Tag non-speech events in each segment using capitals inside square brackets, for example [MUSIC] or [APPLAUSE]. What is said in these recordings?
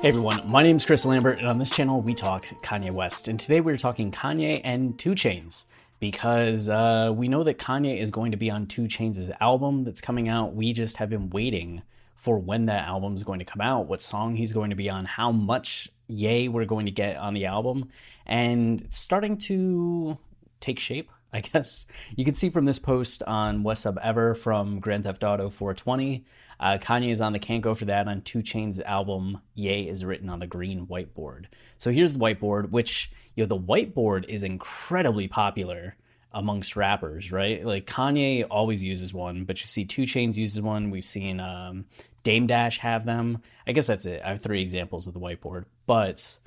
Hey everyone, my name is Chris Lambert, and on this channel we talk Kanye West. And today we're talking Kanye and 2 Chainz because uh, we know that Kanye is going to be on 2 Chainz' album that's coming out. We just have been waiting for when that album is going to come out, what song he's going to be on, how much yay we're going to get on the album, and it's starting to take shape. [LAUGHS] I guess you can see from this post on WestSubEver from Grand Theft Auto 420 uh, Kanye is on the Can't Go For That on 2 Chainz album. Ye is written on the green whiteboard. So here's the whiteboard, which, you know, the whiteboard is incredibly popular amongst rappers, right? Like Kanye always uses one, but you see 2 Chainz uses one. We've seen um, Dame Dash have them. I guess that's it. I have three examples of the whiteboard, but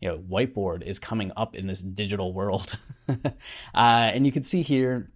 you know, whiteboard is coming up in this digital world. [LAUGHS] uh, and you can see here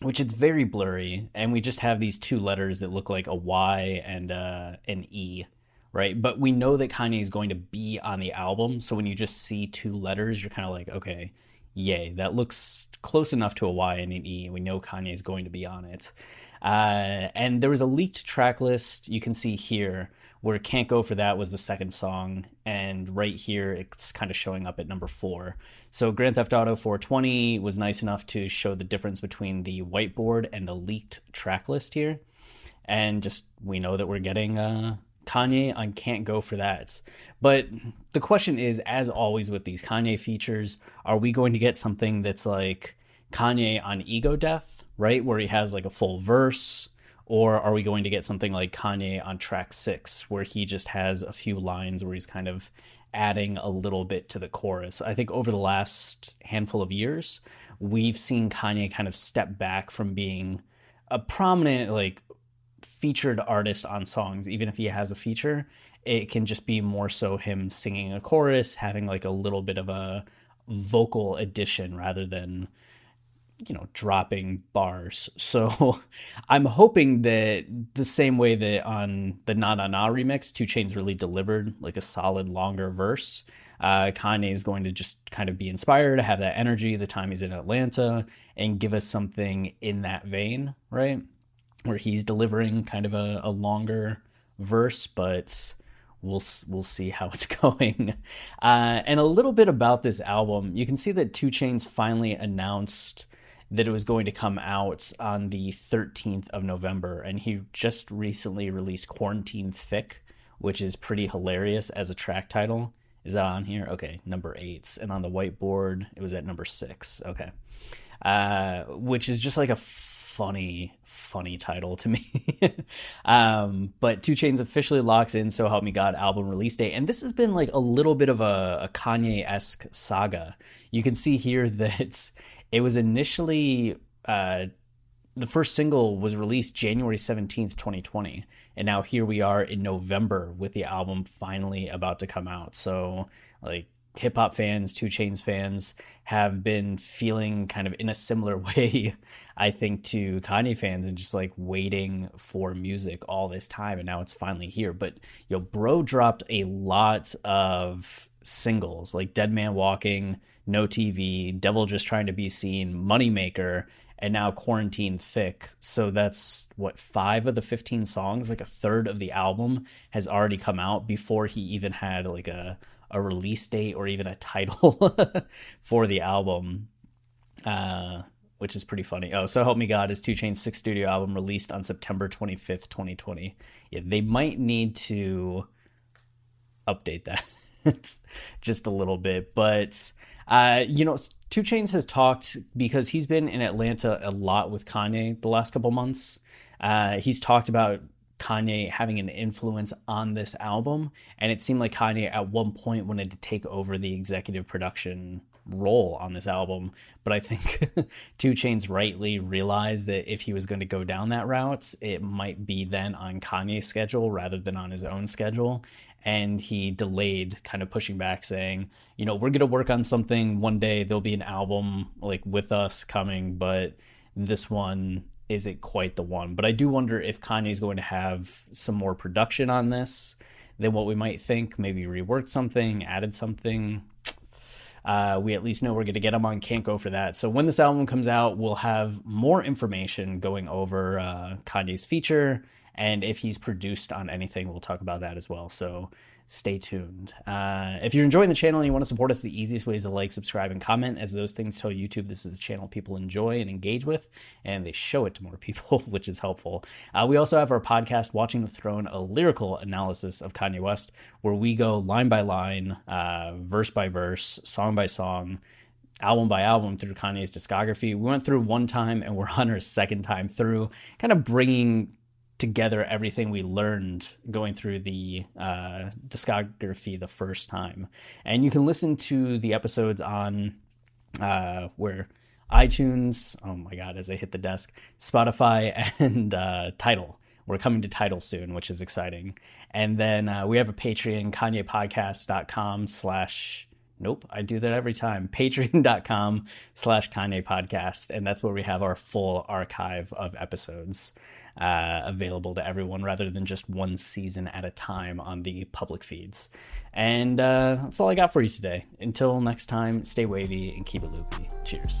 which it's very blurry, and we just have these two letters that look like a Y and uh, an E, right? But we know that Kanye is going to be on the album, so when you just see two letters, you're kind of like, okay, yay, that looks close enough to a Y and an E. We know Kanye is going to be on it. Uh, and there was a leaked track list you can see here where Can't Go For That was the second song, and right here it's kind of showing up at number four. So Grand Theft Auto 420 was nice enough to show the difference between the whiteboard and the leaked track list here. And just we know that we're getting uh, Kanye on Can't Go For That. But the question is, as always with these Kanye features, are we going to get something that's like Kanye on Ego Death, right? Where he has like a full verse? Or are we going to get something like Kanye on track six, where he just has a few lines where he's kind of adding a little bit to the chorus. I think over the last handful of years, we've seen Kanye kind of step back from being a prominent, like, featured artist on songs, even if he has a feature. It can just be more so him singing a chorus, having like a little bit of a vocal addition rather than you know dropping bars. [LAUGHS] So i'm hoping that the same way that on the na na na remix 2 Chainz really delivered like a solid longer verse uh, kanye is going to just kind of be inspired have that energy the time he's in atlanta and give us something in that vein right? Where he's delivering kind of a, a longer verse but we'll we'll see how [LAUGHS] it's going. Uh, and a little bit about this album, you can see that 2 Chainz finally announced that it was going to come out on the 13th of November. And he just recently released Quarantine Thick, which is pretty hilarious as a track title. Is that on here? Okay, number eight. And on the whiteboard, it was at number six. Okay. Uh, which is just like a funny, funny title to me. [LAUGHS] um, but 2 Chainz officially locks in So Help Me God album release date. And this has been like a little bit of a, a Kanye esque saga. You can see here [LAUGHS] that it was initially uh, the first single was released January 17th, 2020. And now here we are in November with the album finally about to come out. So, like, hip hop fans, 2 Chainz fans have been feeling kind of in a similar [LAUGHS] way, I think, to Kanye fans and just like waiting for music all this time. And now it's finally here. But, yo, Bro dropped a lot of singles like Dead Man Walking, No TV, Devil Just Trying to Be Seen, Moneymaker, and now Quarantine Thick. So that's what five of the 15 songs, like a third of the album has already come out before he even had like a a release date or even a title [LAUGHS] for the album. Uh which is pretty funny. Oh, so help me God is 2 Chainz sixth studio album released on September 25th, 2020. Yeah, they might need to update that. [LAUGHS] [LAUGHS] just a little bit. But uh, you know, 2 Chainz has talked because he's been in Atlanta a lot with Kanye the last couple months. Uh, he's talked about Kanye having an influence on this album, and it seemed like Kanye at one point wanted to take over the executive production role on this album. But I think [LAUGHS] 2 Chainz rightly realized that if he was going to go down that route, it might be then on Kanye's schedule rather than on his own schedule. And he delayed, kind of pushing back, saying, you know, we're going to work on something one day. There'll be an album like with us coming, but this one isn't quite the one. But I do wonder if Kanye's going to have some more production on this than what we might think. Maybe reworked something, added something. Uh, we at least know we're going to get him on Can't Go for that. So when this album comes out, we'll have more information going over uh, Kanye's feature. And if he's produced on anything, we'll talk about that as well. So stay tuned. Uh, if you're enjoying the channel and you want to support us, the easiest way is to like, subscribe, and comment, as those things tell YouTube this is a channel people enjoy and engage with, and they show it to more [LAUGHS] people, which is helpful. Uh, we also have our podcast, Watching the Throne, a lyrical analysis of Kanye West, where we go line by line, uh, verse by verse, song by song album by album through Kanye's discography. We went through one time and we're [LAUGHS] on our second time through, kind of bringing together everything we learned going through the uh, discography the first time. And you can listen to the episodes on uh, where iTunes, oh my God, as I hit the desk, Spotify, [LAUGHS] and uh, Tidal. We're coming to Tidal soon, which is exciting. And then uh, we have a Patreon, KanyePodcast.com slash Nope, I do that every time. [LAUGHS] Patreon.com slash Kanye Podcast. And that's where we have our full archive of episodes uh, available to everyone rather than just one season at a time on the public feeds. And uh, that's all I got for you today. Until next time, stay wavy and keep it loopy. Cheers.